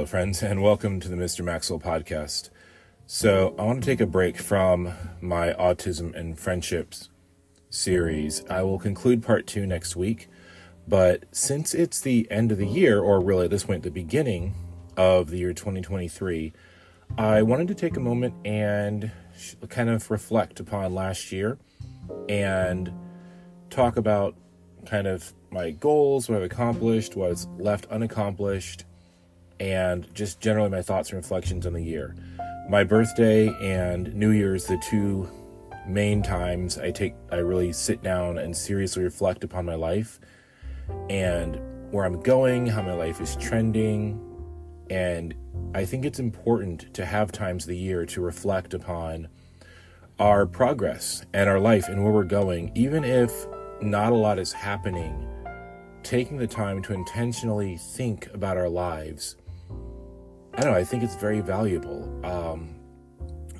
Hello, friends, and welcome to the Mr. Maxwell podcast. So, I want to take a break from my autism and friendships series. I will conclude part two next week, but since it's the end of the year, or really this point, the beginning of the year 2023, I wanted to take a moment and kind of reflect upon last year and talk about kind of my goals, what I've accomplished, what's left unaccomplished, and just generally my thoughts and reflections on the year. My birthday and New Year's, the two main times I take I really sit down and seriously reflect upon my life and where I'm going, how my life is trending, and I think it's important to have times of the year to reflect upon our progress and our life and where we're going, even if not a lot is happening. Taking the time to intentionally think about our lives I don't know, I think it's very valuable. Um,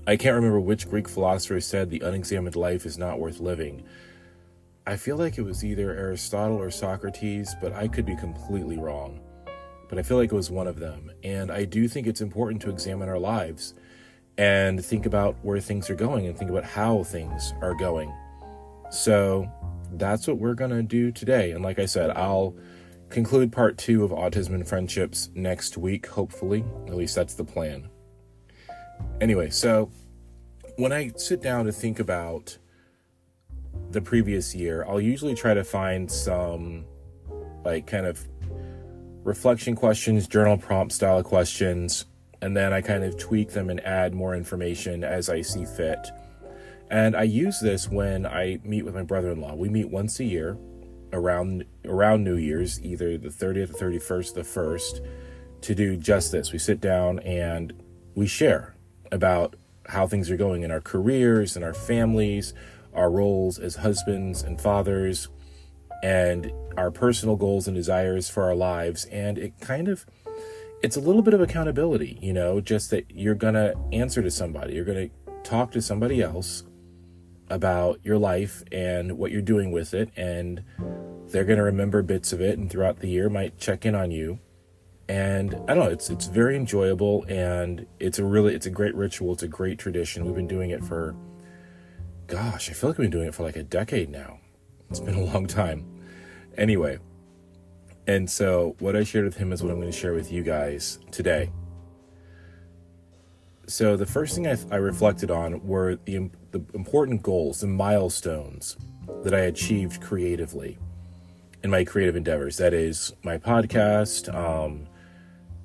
I can't remember which Greek philosopher said the unexamined life is not worth living. I feel like it was either Aristotle or Socrates, but I could be completely wrong. But I feel like it was one of them. And I do think it's important to examine our lives and think about where things are going and think about how things are going. So that's what we're going to do today. And like I said, I'll conclude part two of Autism and Friendships next week, hopefully. At least that's the plan. Anyway, so when I sit down to think about the previous year, I'll usually try to find some like kind of reflection questions, journal prompt style questions, and then I kind of tweak them and add more information as I see fit. And I use this when I meet with my brother in law. We meet once a year around around New Year's, either the 30th, the 31st, the 1st, to do just this. We sit down and we share about how things are going in our careers and our families, our roles as husbands and fathers, and our personal goals and desires for our lives. And it kind of it's a little bit of accountability, you know, just that you're going to answer to somebody. You're going to talk to somebody else about your life and what you're doing with it and they're going to remember bits of it and throughout the year might check in on you. And i don't know it's it's very enjoyable and it's a really it's a great ritual it's a great tradition. We've been doing it for gosh i feel like we've been doing it for like a decade now. It's been a long time. Anyway and so what i shared with him is what i'm going to share with you guys today. So the first thing I, I reflected on were the, the important goals, the milestones that I achieved creatively in my creative endeavors. That is my podcast, um,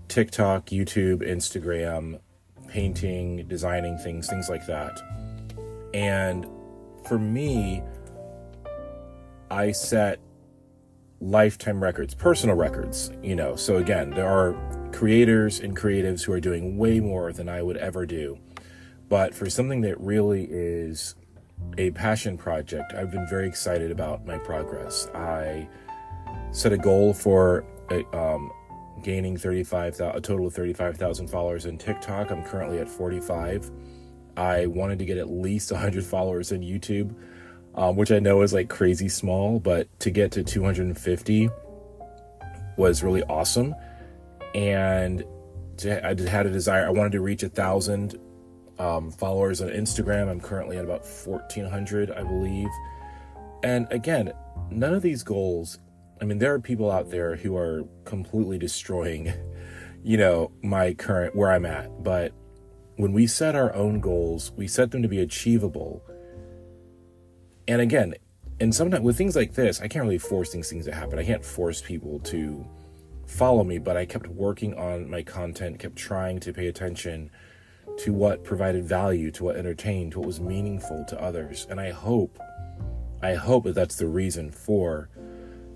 TikTok, YouTube, Instagram, painting, designing things, things like that. And for me, I set lifetime records, personal records, you know. So again, there are creators and creatives who are doing way more than I would ever do. But for something that really is a passion project, I've been very excited about my progress. I set a goal for um, gaining 35, a total of 35,000 followers in TikTok. I'm currently at 45. I wanted to get at least 100 followers in YouTube, um, which I know is like crazy small, but to get to 250 was really awesome and I had a desire. I wanted to reach a thousand um, followers on Instagram. I'm currently at about 1,400, I believe. And again, none of these goals. I mean, there are people out there who are completely destroying, you know, my current where I'm at. But when we set our own goals, we set them to be achievable. And again, and sometimes with things like this, I can't really force these things to happen. I can't force people to follow me, but I kept working on my content, kept trying to pay attention to what provided value, to what entertained, to what was meaningful to others. And I hope, I hope that that's the reason for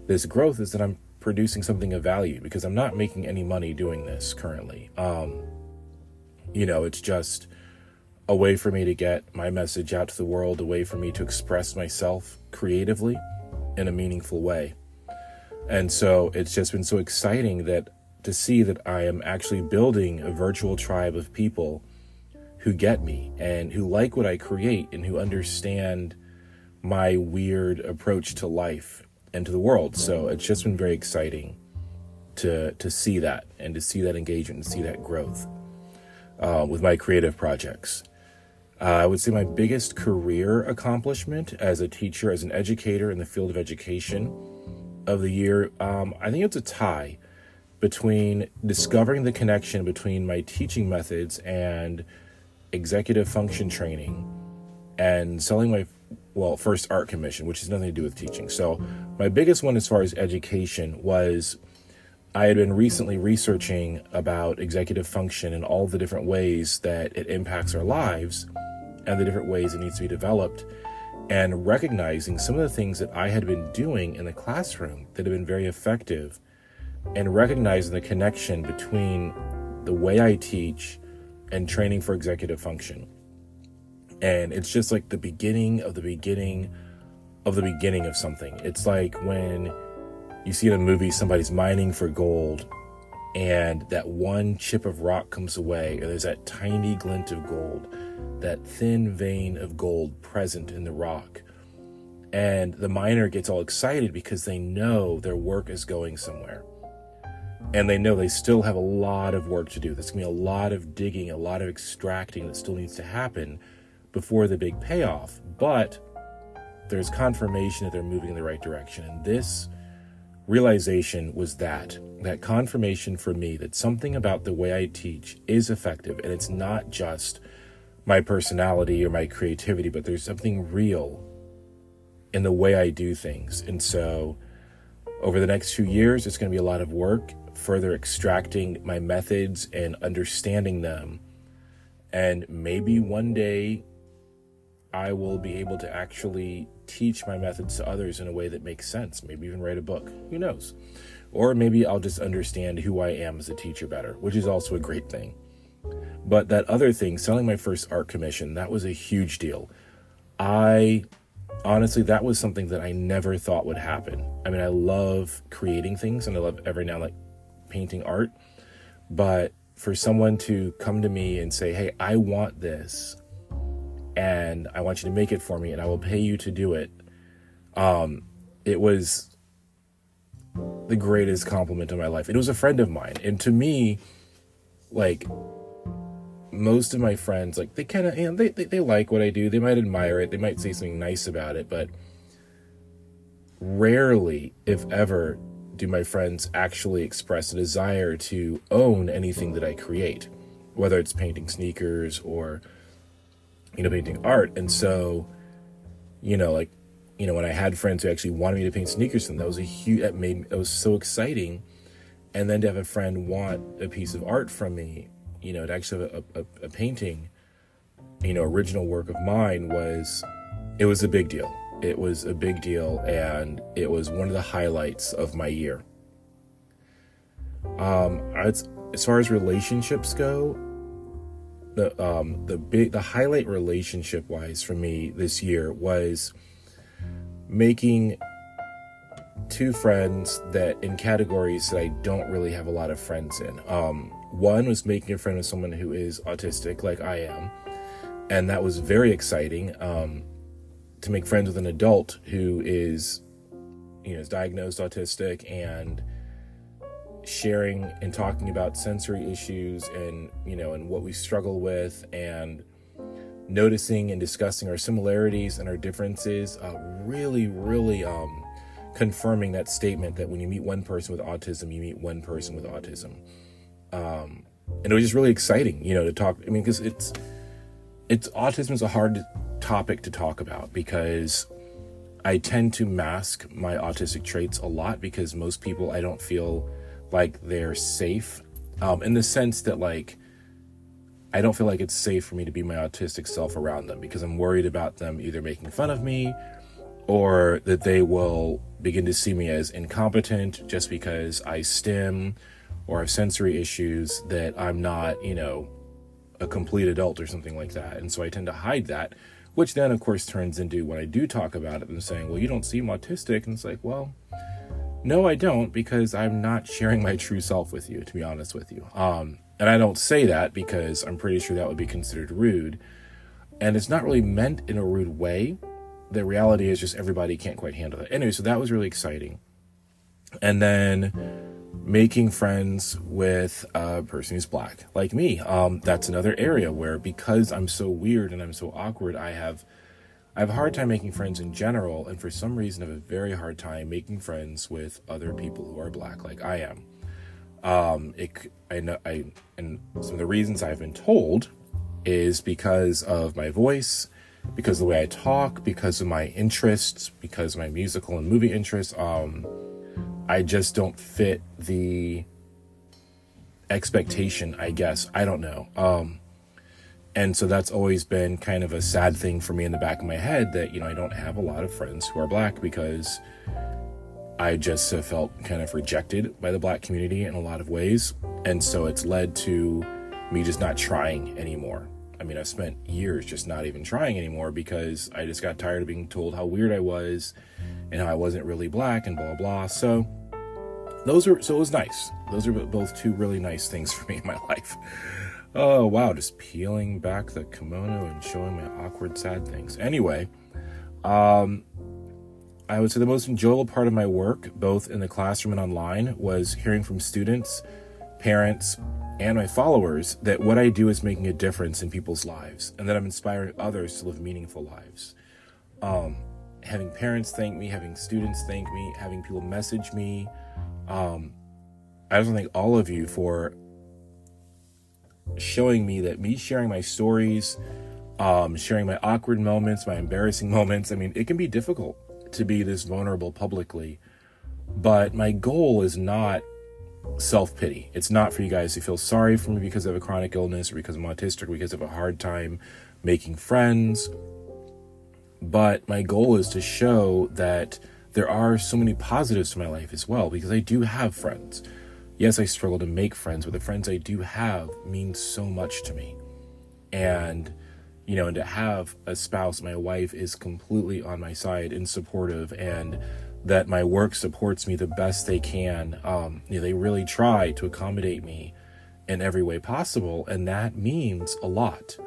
this growth is that I'm producing something of value because I'm not making any money doing this currently. Um, you know, it's just a way for me to get my message out to the world, a way for me to express myself creatively in a meaningful way. And so it's just been so exciting that to see that I am actually building a virtual tribe of people who get me and who like what I create and who understand my weird approach to life and to the world. So it's just been very exciting to to see that and to see that engagement and see that growth uh, with my creative projects. Uh, I would say my biggest career accomplishment as a teacher, as an educator in the field of education of the year, um, I think it's a tie between discovering the connection between my teaching methods and executive function training and selling my well first art commission which has nothing to do with teaching. So my biggest one as far as education was i had been recently researching about executive function and all the different ways that it impacts our lives and the different ways it needs to be developed and recognizing some of the things that i had been doing in the classroom that had been very effective and recognizing the connection between the way i teach and training for executive function and it's just like the beginning of the beginning of the beginning of something. It's like when you see in a movie somebody's mining for gold and that one chip of rock comes away and there's that tiny glint of gold, that thin vein of gold present in the rock. And the miner gets all excited because they know their work is going somewhere. And they know they still have a lot of work to do. There's going to be a lot of digging, a lot of extracting that still needs to happen before the big payoff, but there's confirmation that they're moving in the right direction. And this realization was that that confirmation for me that something about the way I teach is effective and it's not just my personality or my creativity, but there's something real in the way I do things. And so over the next few years, it's going to be a lot of work further extracting my methods and understanding them. And maybe one day I will be able to actually teach my methods to others in a way that makes sense, maybe even write a book. Who knows? Or maybe I'll just understand who I am as a teacher better, which is also a great thing. But that other thing, selling my first art commission, that was a huge deal. I honestly, that was something that I never thought would happen. I mean, I love creating things and I love every now and like painting art. But for someone to come to me and say, hey, I want this, and I want you to make it for me and I will pay you to do it. Um, it was the greatest compliment of my life. It was a friend of mine. And to me, like most of my friends, like they kind of, you know, they, they, they like what I do. They might admire it. They might say something nice about it, but rarely, if ever, do my friends actually express a desire to own anything that I create, whether it's painting sneakers or you know, painting art. And so, you know, like, you know, when I had friends who actually wanted me to paint sneakers, and that was a huge, that made, it was so exciting. And then to have a friend want a piece of art from me, you know, to actually have a, a, a painting, you know, original work of mine was, it was a big deal. It was a big deal, and it was one of the highlights of my year. Um, as, as far as relationships go, the um, the big the highlight relationship wise for me this year was making two friends that in categories that I don't really have a lot of friends in. Um, one was making a friend with someone who is autistic, like I am, and that was very exciting. Um, to make friends with an adult who is, you know, is diagnosed autistic and sharing and talking about sensory issues and you know and what we struggle with and noticing and discussing our similarities and our differences uh, really really um, confirming that statement that when you meet one person with autism you meet one person with autism. Um, and it was just really exciting you know to talk i mean because it's it's autism is a hard topic to talk about because i tend to mask my autistic traits a lot because most people i don't feel like they're safe um, in the sense that like I don't feel like it's safe for me to be my autistic self around them because I'm worried about them either making fun of me or that they will begin to see me as incompetent just because I stim or have sensory issues that I'm not, you know, a complete adult or something like that. And so I tend to hide that, which then, of course, turns into when I do talk about it and saying, well, you don't seem autistic. And it's like, well, no, I don't, because I'm not sharing my true self with you, to be honest with you. Um, and I don't say that because I'm pretty sure that would be considered rude. And it's not really meant in a rude way. The reality is just everybody can't quite handle it. Anyway, so that was really exciting. And then making friends with a person who's black, like me. Um, that's another area where because I'm so weird and I'm so awkward, I have I have a hard time making friends in general, and for some reason, I have a very hard time making friends with other people who are black, like I am. Um, it, I know, I, and some of the reasons I've been told is because of my voice, because of the way I talk, because of my interests, because of my musical and movie interests. Um, I just don't fit the expectation, I guess. I don't know. Um, and so that's always been kind of a sad thing for me in the back of my head that, you know, I don't have a lot of friends who are black because I just have felt kind of rejected by the black community in a lot of ways. And so it's led to me just not trying anymore. I mean, I've spent years just not even trying anymore because I just got tired of being told how weird I was and how I wasn't really black and blah, blah. So those are, so it was nice. Those are both two really nice things for me in my life. Oh, wow, just peeling back the kimono and showing my awkward, sad things. Anyway, um, I would say the most enjoyable part of my work, both in the classroom and online, was hearing from students, parents, and my followers that what I do is making a difference in people's lives and that I'm inspiring others to live meaningful lives. Um, having parents thank me, having students thank me, having people message me. Um, I just want to thank all of you for showing me that me sharing my stories, um, sharing my awkward moments, my embarrassing moments, I mean, it can be difficult to be this vulnerable publicly. But my goal is not self pity. It's not for you guys to feel sorry for me because of a chronic illness or because I'm autistic or because of a hard time making friends. But my goal is to show that there are so many positives to my life as well because I do have friends. Yes, I struggle to make friends, but the friends I do have mean so much to me. And you know, and to have a spouse, my wife is completely on my side and supportive, and that my work supports me the best they can. Um, you know, they really try to accommodate me in every way possible, and that means a lot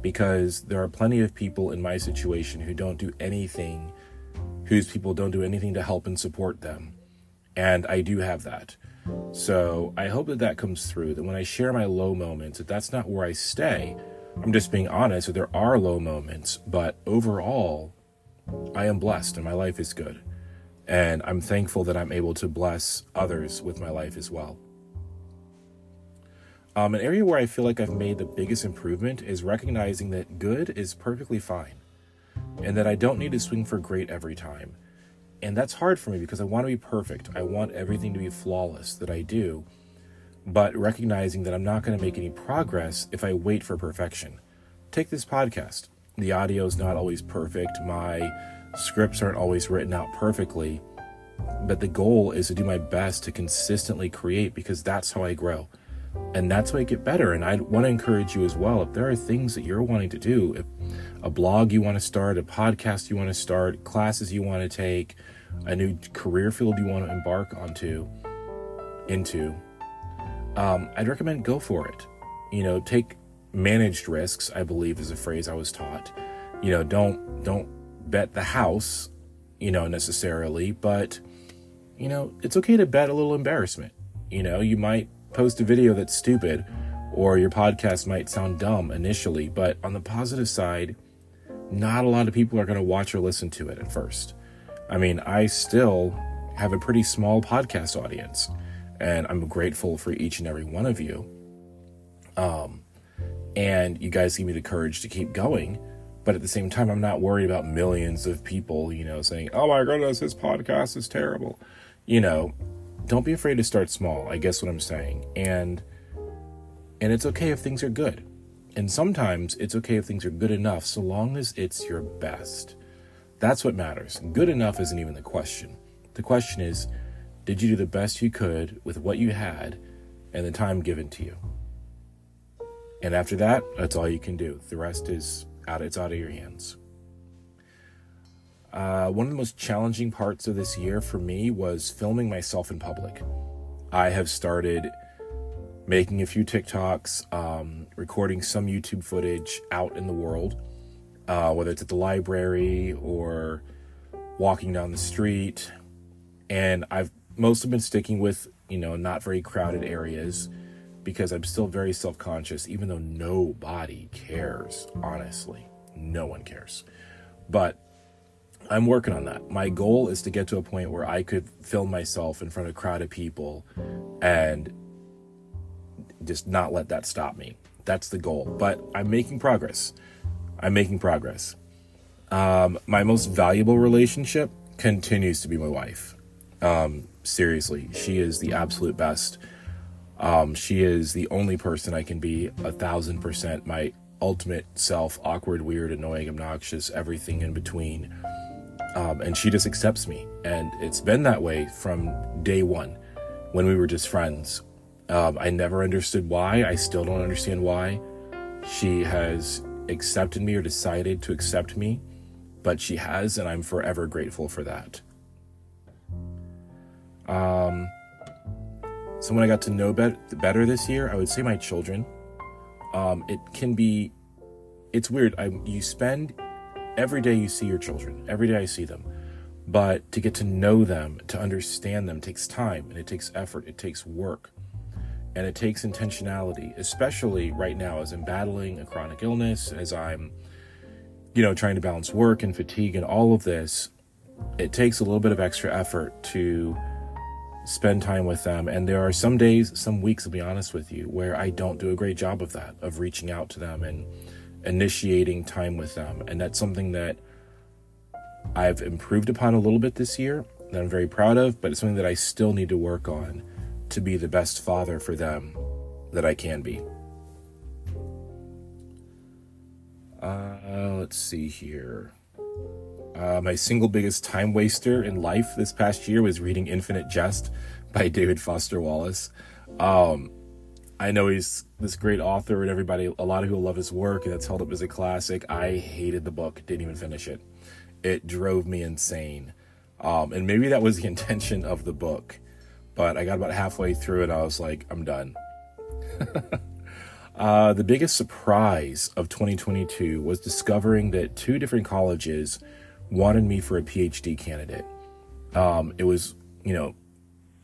because there are plenty of people in my situation who don't do anything, whose people don't do anything to help and support them. And I do have that. So I hope that that comes through, that when I share my low moments, that that's not where I stay I'm just being honest that there are low moments, but overall, I am blessed and my life is good. And I'm thankful that I'm able to bless others with my life as well. Um, an area where I feel like I've made the biggest improvement is recognizing that good is perfectly fine and that I don't need to swing for great every time. And that's hard for me because I want to be perfect. I want everything to be flawless that I do but recognizing that I'm not going to make any progress if I wait for perfection. Take this podcast. The audio is not always perfect, my scripts aren't always written out perfectly, but the goal is to do my best to consistently create because that's how I grow. And that's how I get better. And I want to encourage you as well. If there are things that you're wanting to do, if a blog you want to start, a podcast you want to start, classes you want to take, a new career field you want to embark onto, into, um, I'd recommend go for it. You know, take managed risks. I believe is a phrase I was taught. You know, don't don't bet the house. You know, necessarily, but you know, it's okay to bet a little embarrassment. You know, you might post a video that's stupid, or your podcast might sound dumb initially, but on the positive side, not a lot of people are going to watch or listen to it at first. I mean, I still have a pretty small podcast audience and I'm grateful for each and every one of you. Um, and you guys give me the courage to keep going. But at the same time, I'm not worried about millions of people, you know, saying, "Oh my goodness, this podcast is terrible." You know, don't be afraid to start small. I guess what I'm saying, and and it's okay if things are good, and sometimes it's okay if things are good enough, so long as it's your best. That's what matters. Good enough isn't even the question. The question is, did you do the best you could with what you had and the time given to you? And after that, that's all you can do. The rest is out, it's out of your hands. Uh, one of the most challenging parts of this year for me was filming myself in public. I have started making a few TikToks, um, recording some YouTube footage out in the world, uh, whether it's at the library or walking down the street. And I've mostly been sticking with you know, not very crowded areas because I'm still very self conscious, even though nobody cares, honestly. No one cares. But I'm working on that. My goal is to get to a point where I could film myself in front of a crowd of people and just not let that stop me. That's the goal. But I'm making progress. I'm making progress. Um, my most valuable relationship continues to be my wife. Um, seriously, she is the absolute best. Um, she is the only person I can be a thousand percent my ultimate self awkward, weird, annoying, obnoxious, everything in between. Um, and she just accepts me. And it's been that way from day one when we were just friends. Um, I never understood why. I still don't understand why. She has accepted me or decided to accept me, but she has, and I'm forever grateful for that. Um, someone I got to know better this year, I would say my children. Um, it can be, it's weird. I, you spend every day you see your children, every day I see them. But to get to know them, to understand them, takes time and it takes effort, it takes work, and it takes intentionality, especially right now as I'm battling a chronic illness, as I'm, you know, trying to balance work and fatigue and all of this. It takes a little bit of extra effort to spend time with them. And there are some days, some weeks, I'll be honest with you, where I don't do a great job of that, of reaching out to them and initiating time with them. And that's something that I've improved upon a little bit this year that I'm very proud of, but it's something that I still need to work on to be the best father for them that I can be. Uh, let's see here. Uh, my single biggest time waster in life this past year was reading Infinite Jest by David Foster Wallace. Um, I know he's this great author, and everybody, a lot of people love his work, and it's held up as a classic. I hated the book, didn't even finish it. It drove me insane. Um, and maybe that was the intention of the book, but I got about halfway through and I was like, I'm done. uh, the biggest surprise of 2022 was discovering that two different colleges wanted me for a PhD candidate. Um, it was, you know,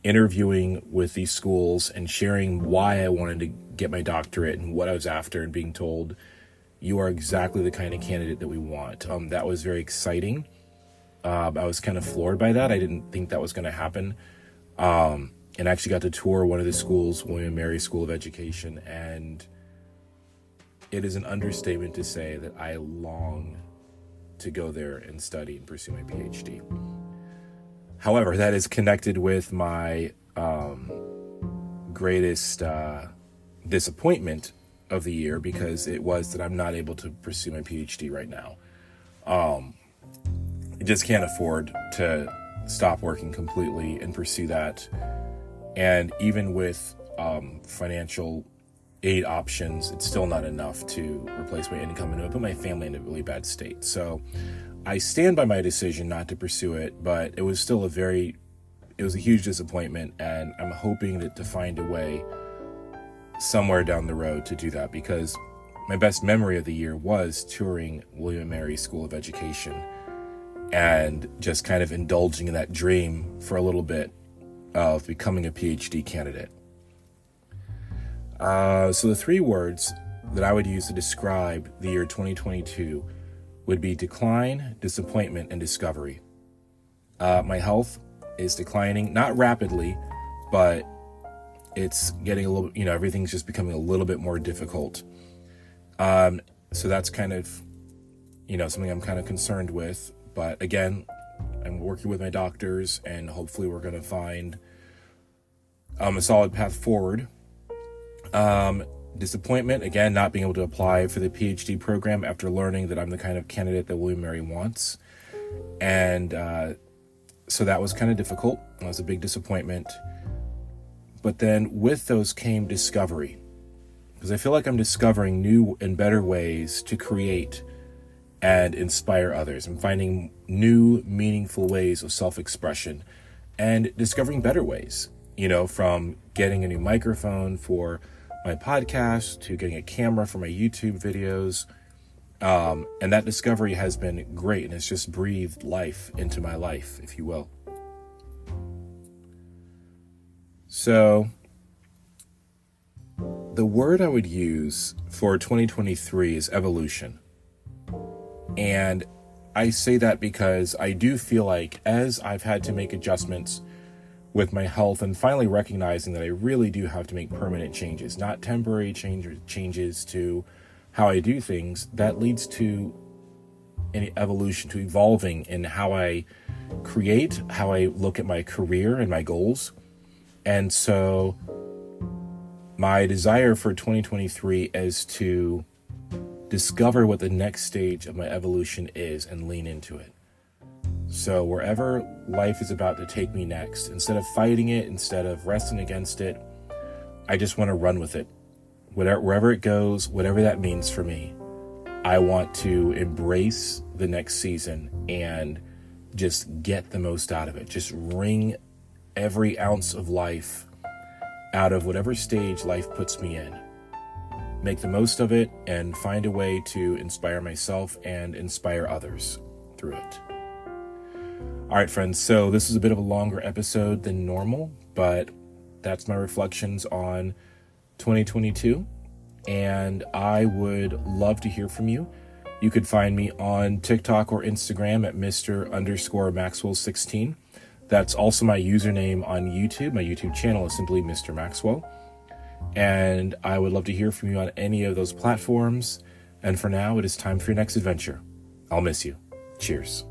interviewing with these schools and sharing why I wanted to get my doctorate and what I was after, and being told, you are exactly the kind of candidate that we want. Um, that was very exciting. Uh, I was kind of floored by that. I didn't think that was going to happen. Um, and I actually got to tour one of the schools, William Mary School of Education, and it is an understatement to say that I long to go there and study and pursue my PhD. However, that is connected with my um, greatest uh, disappointment of the year because it was that I'm not able to pursue my PhD right now. Um, I just can't afford to stop working completely and pursue that. And even with um, financial aid options, it's still not enough to replace my income and it would put my family in a really bad state. So I stand by my decision not to pursue it, but it was still a very, it was a huge disappointment. And I'm hoping that to find a way somewhere down the road to do that because my best memory of the year was touring William Mary School of Education and just kind of indulging in that dream for a little bit of becoming a PhD candidate. Uh, so the three words that I would use to describe the year 2022 would be decline, disappointment, and discovery. Uh, my health is declining, not rapidly, but it's getting a little, you know, everything's just becoming a little bit more difficult. Um, so that's kind of, you know, something I'm kind of concerned with. But again, I'm working with my doctors, and hopefully, we're going to find um, a solid path forward um, disappointment, again, not being able to apply for the PhD program after learning that I'm the kind of candidate that William Mary wants. And uh, so that was kind of difficult. That was a big disappointment. But then with those came discovery. Because I feel like I'm discovering new and better ways to create and inspire others. I'm finding new, meaningful ways of self expression and discovering better ways, you know, from getting a new microphone for my podcast to getting a camera for my YouTube videos. Um, and that discovery has been great and it's just breathed life into my life, if you will. So, the word I would use for 2023 is evolution. And I say that because I do feel like as I've had to make adjustments with my health and finally recognizing that I really do have to make permanent changes, not temporary change, changes to how I do things, that leads to an evolution, to evolving in how I create, how I look at my career and my goals. And so my desire for 2023 is to discover what the next stage of my evolution is and lean into it. So, wherever life is about to take me next, instead of fighting it, instead of wrestling against it, I just want to run with it. Whatever, wherever it goes, whatever that means for me, I want to embrace the next season and just get the most out of it. Just wring every ounce of life out of whatever stage life puts me in. Make the most of it and find a way to inspire myself and inspire others through it. All right, friends, so this is a bit of a longer episode than normal, but that's my reflections on 2022. And I would love to hear from you. You could find me on TikTok or Instagram at Mr. underscore Maxwell 16. That's also my username on YouTube. My YouTube channel is simply Mr. Maxwell. And I would love to hear from you on any of those platforms. And for now, it is time for your next adventure. I'll miss you. Cheers.